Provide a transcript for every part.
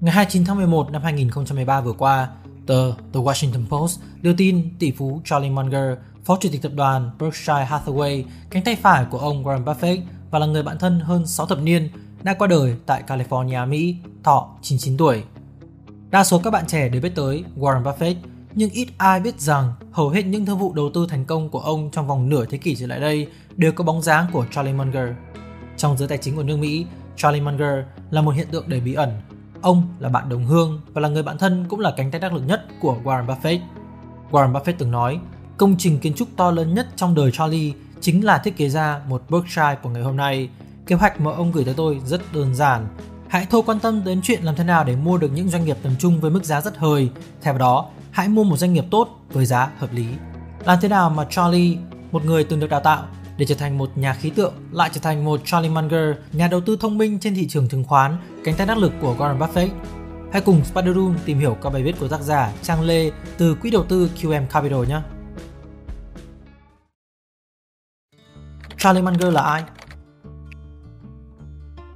Ngày 29 tháng 11 năm 2013 vừa qua, tờ The Washington Post đưa tin tỷ phú Charlie Munger, phó chủ tịch tập đoàn Berkshire Hathaway, cánh tay phải của ông Warren Buffett và là người bạn thân hơn 6 thập niên, đã qua đời tại California, Mỹ, thọ 99 tuổi. Đa số các bạn trẻ đều biết tới Warren Buffett, nhưng ít ai biết rằng hầu hết những thương vụ đầu tư thành công của ông trong vòng nửa thế kỷ trở lại đây đều có bóng dáng của Charlie Munger. Trong giới tài chính của nước Mỹ, Charlie Munger là một hiện tượng đầy bí ẩn. Ông là bạn đồng hương và là người bạn thân cũng là cánh tay đắc lực nhất của Warren Buffett. Warren Buffett từng nói, công trình kiến trúc to lớn nhất trong đời Charlie chính là thiết kế ra một Berkshire của ngày hôm nay. Kế hoạch mà ông gửi tới tôi rất đơn giản. Hãy thôi quan tâm đến chuyện làm thế nào để mua được những doanh nghiệp tầm trung với mức giá rất hời. Theo đó, hãy mua một doanh nghiệp tốt với giá hợp lý. Làm thế nào mà Charlie, một người từng được đào tạo để trở thành một nhà khí tượng, lại trở thành một Charlie Munger, nhà đầu tư thông minh trên thị trường chứng khoán, cánh tay đắc lực của Warren Buffett. Hãy cùng Spider Room tìm hiểu các bài viết của tác giả Trang Lê từ quỹ đầu tư QM Capital nhé. Charlie Munger là ai?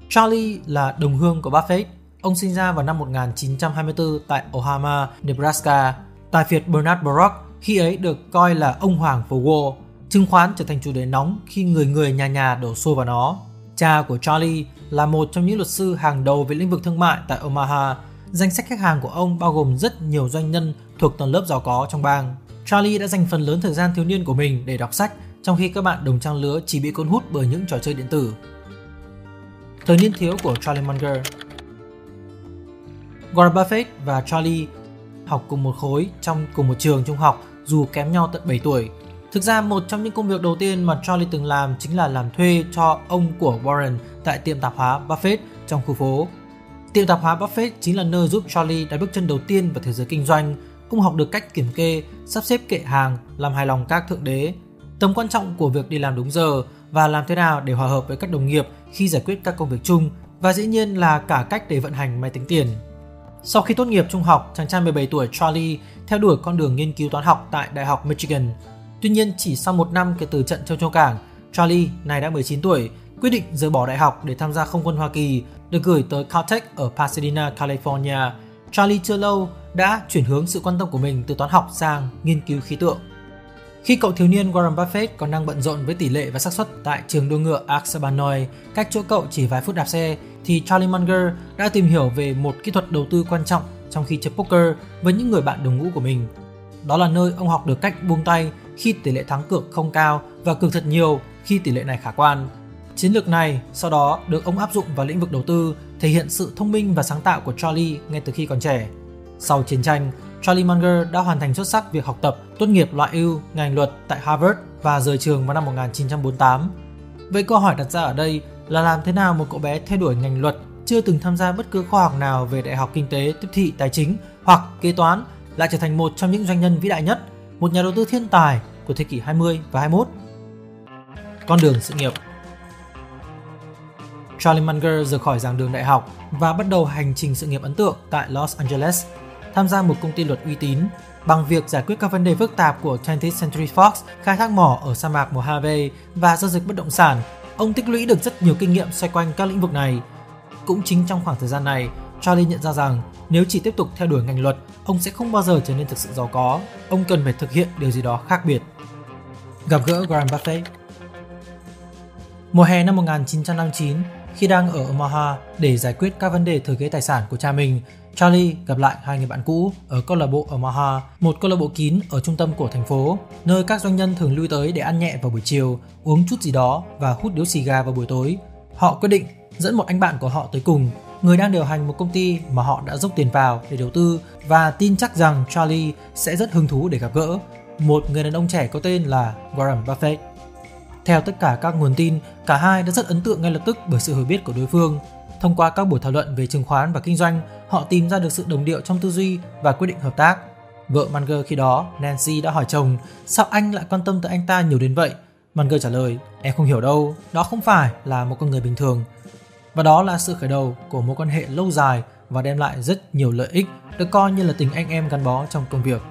Charlie là đồng hương của Buffett. Ông sinh ra vào năm 1924 tại Omaha, Nebraska. Tài phiệt Bernard Baruch khi ấy được coi là ông hoàng phố Wall. Chứng khoán trở thành chủ đề nóng khi người người nhà nhà đổ xô vào nó. Cha của Charlie là một trong những luật sư hàng đầu về lĩnh vực thương mại tại Omaha. Danh sách khách hàng của ông bao gồm rất nhiều doanh nhân thuộc tầng lớp giàu có trong bang. Charlie đã dành phần lớn thời gian thiếu niên của mình để đọc sách, trong khi các bạn đồng trang lứa chỉ bị cuốn hút bởi những trò chơi điện tử. Thời niên thiếu của Charlie Munger Warren Buffett và Charlie học cùng một khối trong cùng một trường trung học dù kém nhau tận 7 tuổi. Thực ra một trong những công việc đầu tiên mà Charlie từng làm chính là làm thuê cho ông của Warren tại tiệm tạp hóa Buffett trong khu phố. Tiệm tạp hóa Buffett chính là nơi giúp Charlie đặt bước chân đầu tiên vào thế giới kinh doanh. Ông học được cách kiểm kê, sắp xếp kệ hàng, làm hài lòng các thượng đế. Tầm quan trọng của việc đi làm đúng giờ và làm thế nào để hòa hợp với các đồng nghiệp khi giải quyết các công việc chung và dĩ nhiên là cả cách để vận hành máy tính tiền. Sau khi tốt nghiệp trung học, chàng trai 17 tuổi Charlie theo đuổi con đường nghiên cứu toán học tại Đại học Michigan. Tuy nhiên, chỉ sau một năm kể từ trận châu châu cảng, Charlie, này đã 19 tuổi, quyết định rời bỏ đại học để tham gia không quân Hoa Kỳ, được gửi tới Caltech ở Pasadena, California. Charlie chưa lâu đã chuyển hướng sự quan tâm của mình từ toán học sang nghiên cứu khí tượng. Khi cậu thiếu niên Warren Buffett còn đang bận rộn với tỷ lệ và xác suất tại trường đua ngựa Axabanoy, cách chỗ cậu chỉ vài phút đạp xe, thì Charlie Munger đã tìm hiểu về một kỹ thuật đầu tư quan trọng trong khi chơi poker với những người bạn đồng ngũ của mình. Đó là nơi ông học được cách buông tay khi tỷ lệ thắng cược không cao và cược thật nhiều khi tỷ lệ này khả quan. Chiến lược này sau đó được ông áp dụng vào lĩnh vực đầu tư, thể hiện sự thông minh và sáng tạo của Charlie ngay từ khi còn trẻ. Sau chiến tranh, Charlie Munger đã hoàn thành xuất sắc việc học tập, tốt nghiệp loại ưu ngành luật tại Harvard và rời trường vào năm 1948. Vậy câu hỏi đặt ra ở đây là làm thế nào một cậu bé theo đuổi ngành luật chưa từng tham gia bất cứ khoa học nào về đại học kinh tế, tiếp thị, tài chính hoặc kế toán lại trở thành một trong những doanh nhân vĩ đại nhất, một nhà đầu tư thiên tài của thế kỷ 20 và 21. Con đường sự nghiệp Charlie Munger rời khỏi giảng đường đại học và bắt đầu hành trình sự nghiệp ấn tượng tại Los Angeles, tham gia một công ty luật uy tín bằng việc giải quyết các vấn đề phức tạp của 20th Century Fox, khai thác mỏ ở sa mạc Mojave và giao dịch bất động sản. Ông tích lũy được rất nhiều kinh nghiệm xoay quanh các lĩnh vực này. Cũng chính trong khoảng thời gian này, Charlie nhận ra rằng nếu chỉ tiếp tục theo đuổi ngành luật, ông sẽ không bao giờ trở nên thực sự giàu có. Ông cần phải thực hiện điều gì đó khác biệt. Gặp gỡ Graham Buffett Mùa hè năm 1959, khi đang ở Omaha để giải quyết các vấn đề thừa kế tài sản của cha mình, Charlie gặp lại hai người bạn cũ ở câu lạc bộ Omaha, một câu lạc bộ kín ở trung tâm của thành phố, nơi các doanh nhân thường lui tới để ăn nhẹ vào buổi chiều, uống chút gì đó và hút điếu xì gà vào buổi tối. Họ quyết định dẫn một anh bạn của họ tới cùng, người đang điều hành một công ty mà họ đã dốc tiền vào để đầu tư và tin chắc rằng Charlie sẽ rất hứng thú để gặp gỡ, một người đàn ông trẻ có tên là Warren Buffett. Theo tất cả các nguồn tin, cả hai đã rất ấn tượng ngay lập tức bởi sự hiểu biết của đối phương. Thông qua các buổi thảo luận về chứng khoán và kinh doanh, họ tìm ra được sự đồng điệu trong tư duy và quyết định hợp tác. Vợ Munger khi đó, Nancy đã hỏi chồng, sao anh lại quan tâm tới anh ta nhiều đến vậy? Munger trả lời, em không hiểu đâu, đó không phải là một con người bình thường. Và đó là sự khởi đầu của mối quan hệ lâu dài và đem lại rất nhiều lợi ích, được coi như là tình anh em gắn bó trong công việc.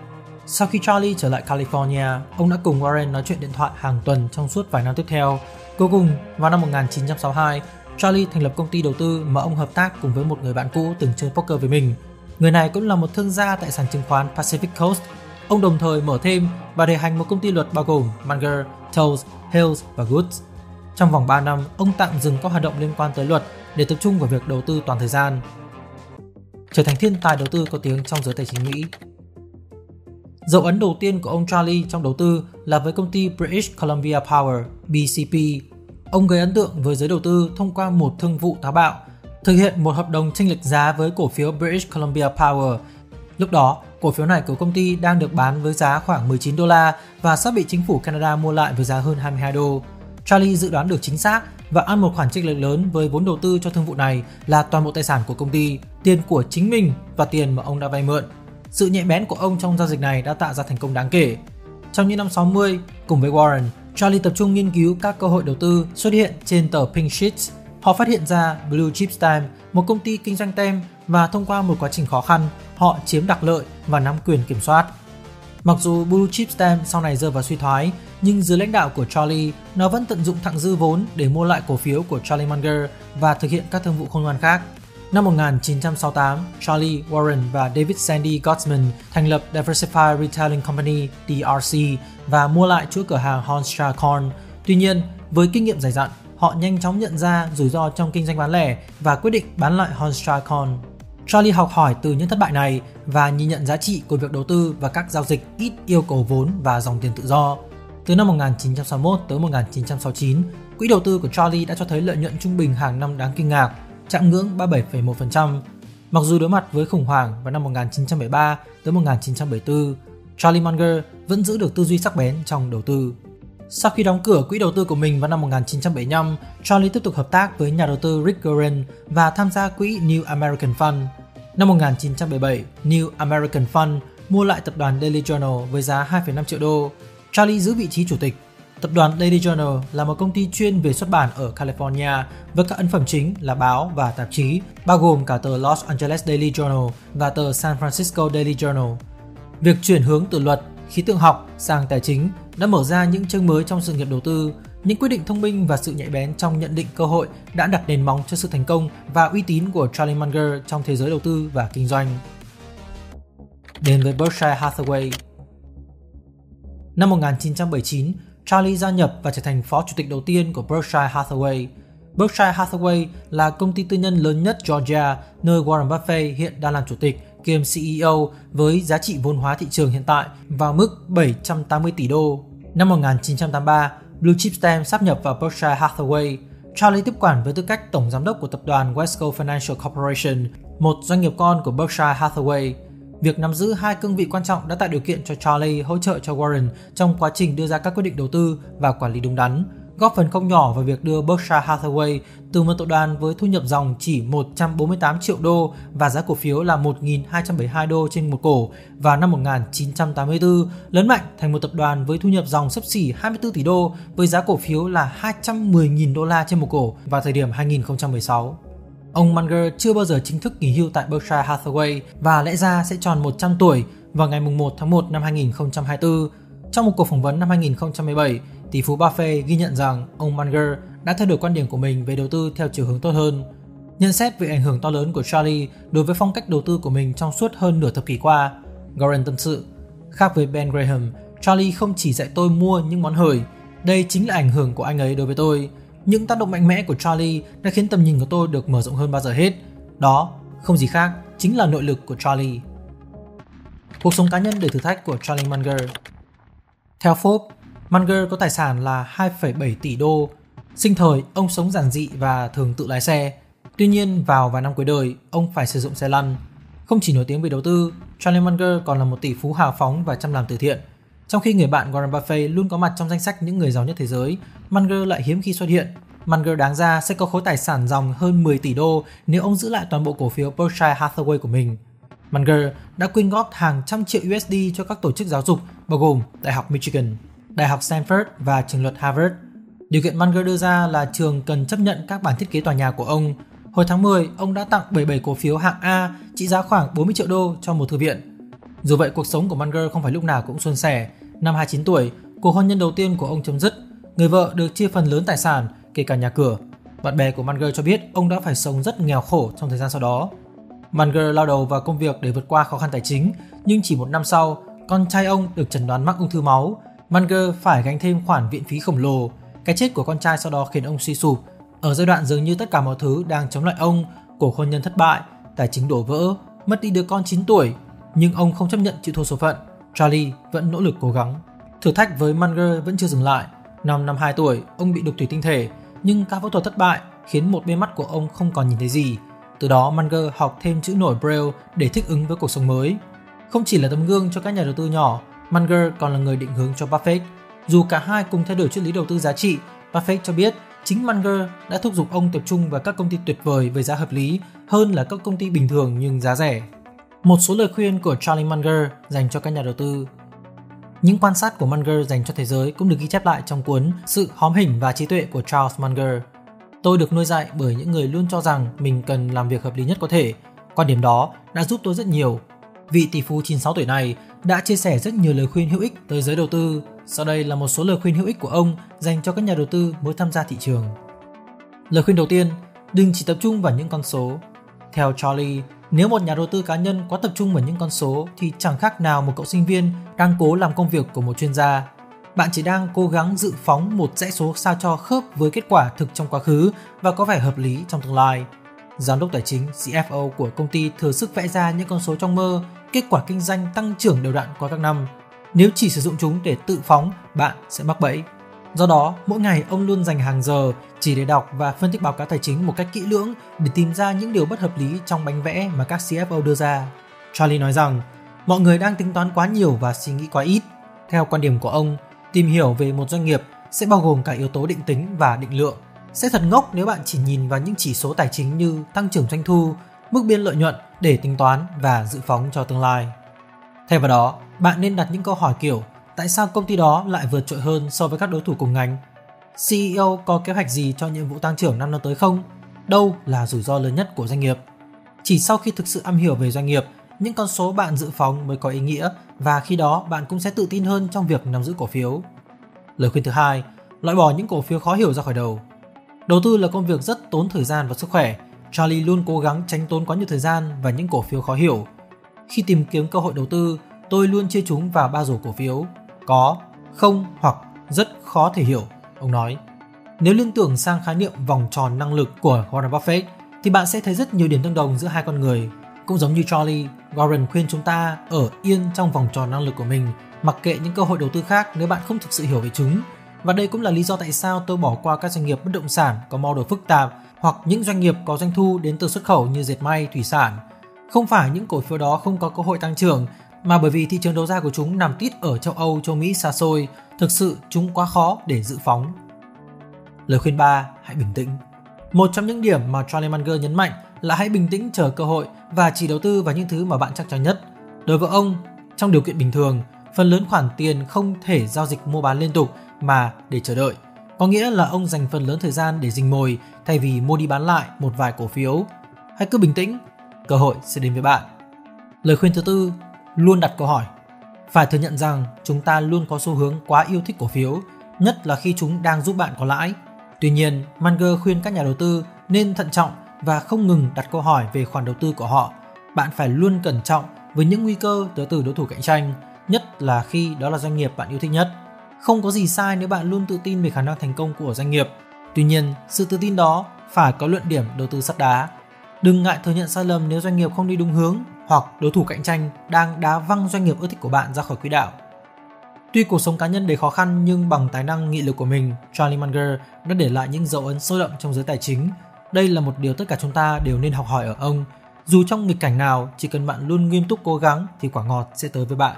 Sau khi Charlie trở lại California, ông đã cùng Warren nói chuyện điện thoại hàng tuần trong suốt vài năm tiếp theo. Cuối cùng, vào năm 1962, Charlie thành lập công ty đầu tư mà ông hợp tác cùng với một người bạn cũ từng chơi poker với mình. Người này cũng là một thương gia tại sàn chứng khoán Pacific Coast. Ông đồng thời mở thêm và điều hành một công ty luật bao gồm Munger, Toles, Hills và Goods. Trong vòng 3 năm, ông tạm dừng các hoạt động liên quan tới luật để tập trung vào việc đầu tư toàn thời gian. Trở thành thiên tài đầu tư có tiếng trong giới tài chính Mỹ. Dấu ấn đầu tiên của ông Charlie trong đầu tư là với công ty British Columbia Power, BCP. Ông gây ấn tượng với giới đầu tư thông qua một thương vụ táo bạo, thực hiện một hợp đồng chênh lệch giá với cổ phiếu British Columbia Power. Lúc đó, cổ phiếu này của công ty đang được bán với giá khoảng 19 đô la và sắp bị chính phủ Canada mua lại với giá hơn 22 đô. Charlie dự đoán được chính xác và ăn một khoản trích lệch lớn với vốn đầu tư cho thương vụ này là toàn bộ tài sản của công ty, tiền của chính mình và tiền mà ông đã vay mượn. Sự nhạy bén của ông trong giao dịch này đã tạo ra thành công đáng kể. Trong những năm 60, cùng với Warren, Charlie tập trung nghiên cứu các cơ hội đầu tư xuất hiện trên tờ Pink Sheets. Họ phát hiện ra Blue Chips Time, một công ty kinh doanh tem và thông qua một quá trình khó khăn, họ chiếm đặc lợi và nắm quyền kiểm soát. Mặc dù Blue Chip Stem sau này rơi vào suy thoái, nhưng dưới lãnh đạo của Charlie, nó vẫn tận dụng thặng dư vốn để mua lại cổ phiếu của Charlie Munger và thực hiện các thương vụ khôn ngoan khác. Năm 1968, Charlie Warren và David Sandy Gottsman thành lập Diversified Retailing Company DRC và mua lại chuỗi cửa hàng Honstra Corn. Tuy nhiên, với kinh nghiệm dày dặn, họ nhanh chóng nhận ra rủi ro trong kinh doanh bán lẻ và quyết định bán lại Honstra Corn. Charlie học hỏi từ những thất bại này và nhìn nhận giá trị của việc đầu tư và các giao dịch ít yêu cầu vốn và dòng tiền tự do. Từ năm 1961 tới 1969, quỹ đầu tư của Charlie đã cho thấy lợi nhuận trung bình hàng năm đáng kinh ngạc, chạm ngưỡng 37,1%. Mặc dù đối mặt với khủng hoảng vào năm 1973 tới 1974, Charlie Munger vẫn giữ được tư duy sắc bén trong đầu tư. Sau khi đóng cửa quỹ đầu tư của mình vào năm 1975, Charlie tiếp tục hợp tác với nhà đầu tư Rick Guerin và tham gia quỹ New American Fund. Năm 1977, New American Fund mua lại tập đoàn Daily Journal với giá 2,5 triệu đô. Charlie giữ vị trí chủ tịch. Tập đoàn Daily Journal là một công ty chuyên về xuất bản ở California với các ấn phẩm chính là báo và tạp chí, bao gồm cả tờ Los Angeles Daily Journal và tờ San Francisco Daily Journal. Việc chuyển hướng từ luật, khí tượng học sang tài chính đã mở ra những chương mới trong sự nghiệp đầu tư. Những quyết định thông minh và sự nhạy bén trong nhận định cơ hội đã đặt nền móng cho sự thành công và uy tín của Charlie Munger trong thế giới đầu tư và kinh doanh. Đến với Berkshire Hathaway Năm 1979, Charlie gia nhập và trở thành phó chủ tịch đầu tiên của Berkshire Hathaway. Berkshire Hathaway là công ty tư nhân lớn nhất Georgia, nơi Warren Buffett hiện đang làm chủ tịch kiêm CEO với giá trị vốn hóa thị trường hiện tại vào mức 780 tỷ đô. Năm 1983, Blue Chip Stem sắp nhập vào Berkshire Hathaway. Charlie tiếp quản với tư cách tổng giám đốc của tập đoàn Wesco Financial Corporation, một doanh nghiệp con của Berkshire Hathaway. Việc nắm giữ hai cương vị quan trọng đã tạo điều kiện cho Charlie hỗ trợ cho Warren trong quá trình đưa ra các quyết định đầu tư và quản lý đúng đắn, góp phần không nhỏ vào việc đưa Berkshire Hathaway từ một tập đoàn với thu nhập dòng chỉ 148 triệu đô và giá cổ phiếu là 1.272 đô trên một cổ vào năm 1984 lớn mạnh thành một tập đoàn với thu nhập dòng sấp xỉ 24 tỷ đô với giá cổ phiếu là 210.000 đô la trên một cổ vào thời điểm 2016. Ông Munger chưa bao giờ chính thức nghỉ hưu tại Berkshire Hathaway và lẽ ra sẽ tròn 100 tuổi vào ngày 1 tháng 1 năm 2024. Trong một cuộc phỏng vấn năm 2017, tỷ phú Buffett ghi nhận rằng ông Munger đã thay đổi quan điểm của mình về đầu tư theo chiều hướng tốt hơn. Nhận xét về ảnh hưởng to lớn của Charlie đối với phong cách đầu tư của mình trong suốt hơn nửa thập kỷ qua, Goran tâm sự, khác với Ben Graham, Charlie không chỉ dạy tôi mua những món hời, đây chính là ảnh hưởng của anh ấy đối với tôi. Những tác động mạnh mẽ của Charlie đã khiến tầm nhìn của tôi được mở rộng hơn bao giờ hết. Đó, không gì khác, chính là nội lực của Charlie. Cuộc sống cá nhân đầy thử thách của Charlie Munger theo Forbes, Munger có tài sản là 2,7 tỷ đô. Sinh thời, ông sống giản dị và thường tự lái xe. Tuy nhiên, vào vài năm cuối đời, ông phải sử dụng xe lăn. Không chỉ nổi tiếng về đầu tư, Charlie Munger còn là một tỷ phú hào phóng và chăm làm từ thiện. Trong khi người bạn Warren Buffett luôn có mặt trong danh sách những người giàu nhất thế giới, Munger lại hiếm khi xuất hiện. Munger đáng ra sẽ có khối tài sản dòng hơn 10 tỷ đô nếu ông giữ lại toàn bộ cổ phiếu Berkshire Hathaway của mình. Munger đã quyên góp hàng trăm triệu USD cho các tổ chức giáo dục bao gồm Đại học Michigan, Đại học Stanford và trường luật Harvard. Điều kiện Munger đưa ra là trường cần chấp nhận các bản thiết kế tòa nhà của ông. Hồi tháng 10, ông đã tặng 77 cổ phiếu hạng A trị giá khoảng 40 triệu đô cho một thư viện. Dù vậy, cuộc sống của Munger không phải lúc nào cũng suôn sẻ. Năm 29 tuổi, cuộc hôn nhân đầu tiên của ông chấm dứt. Người vợ được chia phần lớn tài sản, kể cả nhà cửa. Bạn bè của Munger cho biết ông đã phải sống rất nghèo khổ trong thời gian sau đó. Munger lao đầu vào công việc để vượt qua khó khăn tài chính, nhưng chỉ một năm sau, con trai ông được chẩn đoán mắc ung thư máu. Munger phải gánh thêm khoản viện phí khổng lồ. Cái chết của con trai sau đó khiến ông suy sụp. Ở giai đoạn dường như tất cả mọi thứ đang chống lại ông, cuộc hôn nhân thất bại, tài chính đổ vỡ, mất đi đứa con 9 tuổi, nhưng ông không chấp nhận chịu thua số phận. Charlie vẫn nỗ lực cố gắng. Thử thách với Munger vẫn chưa dừng lại. Năm năm 2 tuổi, ông bị đục thủy tinh thể, nhưng ca phẫu thuật thất bại khiến một bên mắt của ông không còn nhìn thấy gì. Từ đó Munger học thêm chữ nổi Braille để thích ứng với cuộc sống mới. Không chỉ là tấm gương cho các nhà đầu tư nhỏ, Munger còn là người định hướng cho Buffett. Dù cả hai cùng thay đổi triết lý đầu tư giá trị, Buffett cho biết chính Munger đã thúc giục ông tập trung vào các công ty tuyệt vời với giá hợp lý hơn là các công ty bình thường nhưng giá rẻ. Một số lời khuyên của Charlie Munger dành cho các nhà đầu tư những quan sát của Munger dành cho thế giới cũng được ghi chép lại trong cuốn Sự hóm hình và trí tuệ của Charles Munger. Tôi được nuôi dạy bởi những người luôn cho rằng mình cần làm việc hợp lý nhất có thể. Quan điểm đó đã giúp tôi rất nhiều. Vị tỷ phú 96 tuổi này đã chia sẻ rất nhiều lời khuyên hữu ích tới giới đầu tư. Sau đây là một số lời khuyên hữu ích của ông dành cho các nhà đầu tư mới tham gia thị trường. Lời khuyên đầu tiên, đừng chỉ tập trung vào những con số. Theo Charlie, nếu một nhà đầu tư cá nhân quá tập trung vào những con số thì chẳng khác nào một cậu sinh viên đang cố làm công việc của một chuyên gia. Bạn chỉ đang cố gắng dự phóng một dãy số sao cho khớp với kết quả thực trong quá khứ và có vẻ hợp lý trong tương lai. Giám đốc tài chính CFO của công ty thừa sức vẽ ra những con số trong mơ, kết quả kinh doanh tăng trưởng đều đặn qua các năm. Nếu chỉ sử dụng chúng để tự phóng, bạn sẽ mắc bẫy. Do đó, mỗi ngày ông luôn dành hàng giờ chỉ để đọc và phân tích báo cáo tài chính một cách kỹ lưỡng để tìm ra những điều bất hợp lý trong bánh vẽ mà các CFO đưa ra. Charlie nói rằng, mọi người đang tính toán quá nhiều và suy nghĩ quá ít. Theo quan điểm của ông, tìm hiểu về một doanh nghiệp sẽ bao gồm cả yếu tố định tính và định lượng. Sẽ thật ngốc nếu bạn chỉ nhìn vào những chỉ số tài chính như tăng trưởng doanh thu, mức biên lợi nhuận để tính toán và dự phóng cho tương lai. Thay vào đó, bạn nên đặt những câu hỏi kiểu tại sao công ty đó lại vượt trội hơn so với các đối thủ cùng ngành? CEO có kế hoạch gì cho nhiệm vụ tăng trưởng năm năm tới không? Đâu là rủi ro lớn nhất của doanh nghiệp? Chỉ sau khi thực sự am hiểu về doanh nghiệp, những con số bạn dự phóng mới có ý nghĩa và khi đó bạn cũng sẽ tự tin hơn trong việc nắm giữ cổ phiếu. Lời khuyên thứ hai, loại bỏ những cổ phiếu khó hiểu ra khỏi đầu. Đầu tư là công việc rất tốn thời gian và sức khỏe. Charlie luôn cố gắng tránh tốn quá nhiều thời gian và những cổ phiếu khó hiểu. Khi tìm kiếm cơ hội đầu tư, tôi luôn chia chúng vào ba rổ cổ phiếu có, không hoặc rất khó thể hiểu, ông nói. Nếu liên tưởng sang khái niệm vòng tròn năng lực của Warren Buffett thì bạn sẽ thấy rất nhiều điểm tương đồng giữa hai con người. Cũng giống như Charlie, Warren khuyên chúng ta ở yên trong vòng tròn năng lực của mình, mặc kệ những cơ hội đầu tư khác nếu bạn không thực sự hiểu về chúng. Và đây cũng là lý do tại sao tôi bỏ qua các doanh nghiệp bất động sản có model phức tạp hoặc những doanh nghiệp có doanh thu đến từ xuất khẩu như dệt may, thủy sản. Không phải những cổ phiếu đó không có cơ hội tăng trưởng mà bởi vì thị trường đầu ra của chúng nằm tít ở châu Âu, châu Mỹ xa xôi, thực sự chúng quá khó để dự phóng. Lời khuyên 3, hãy bình tĩnh. Một trong những điểm mà Charlie Munger nhấn mạnh là hãy bình tĩnh chờ cơ hội và chỉ đầu tư vào những thứ mà bạn chắc chắn nhất. Đối với ông, trong điều kiện bình thường, phần lớn khoản tiền không thể giao dịch mua bán liên tục mà để chờ đợi. Có nghĩa là ông dành phần lớn thời gian để rình mồi thay vì mua đi bán lại một vài cổ phiếu. Hãy cứ bình tĩnh, cơ hội sẽ đến với bạn. Lời khuyên thứ tư, luôn đặt câu hỏi. Phải thừa nhận rằng chúng ta luôn có xu hướng quá yêu thích cổ phiếu, nhất là khi chúng đang giúp bạn có lãi. Tuy nhiên, Munger khuyên các nhà đầu tư nên thận trọng và không ngừng đặt câu hỏi về khoản đầu tư của họ. Bạn phải luôn cẩn trọng với những nguy cơ tới từ đối thủ cạnh tranh, nhất là khi đó là doanh nghiệp bạn yêu thích nhất. Không có gì sai nếu bạn luôn tự tin về khả năng thành công của doanh nghiệp. Tuy nhiên, sự tự tin đó phải có luận điểm đầu tư sắt đá. Đừng ngại thừa nhận sai lầm nếu doanh nghiệp không đi đúng hướng hoặc đối thủ cạnh tranh đang đá văng doanh nghiệp ưa thích của bạn ra khỏi quỹ đạo. Tuy cuộc sống cá nhân đầy khó khăn nhưng bằng tài năng nghị lực của mình, Charlie Munger đã để lại những dấu ấn sâu đậm trong giới tài chính. Đây là một điều tất cả chúng ta đều nên học hỏi ở ông. Dù trong nghịch cảnh nào, chỉ cần bạn luôn nghiêm túc cố gắng thì quả ngọt sẽ tới với bạn.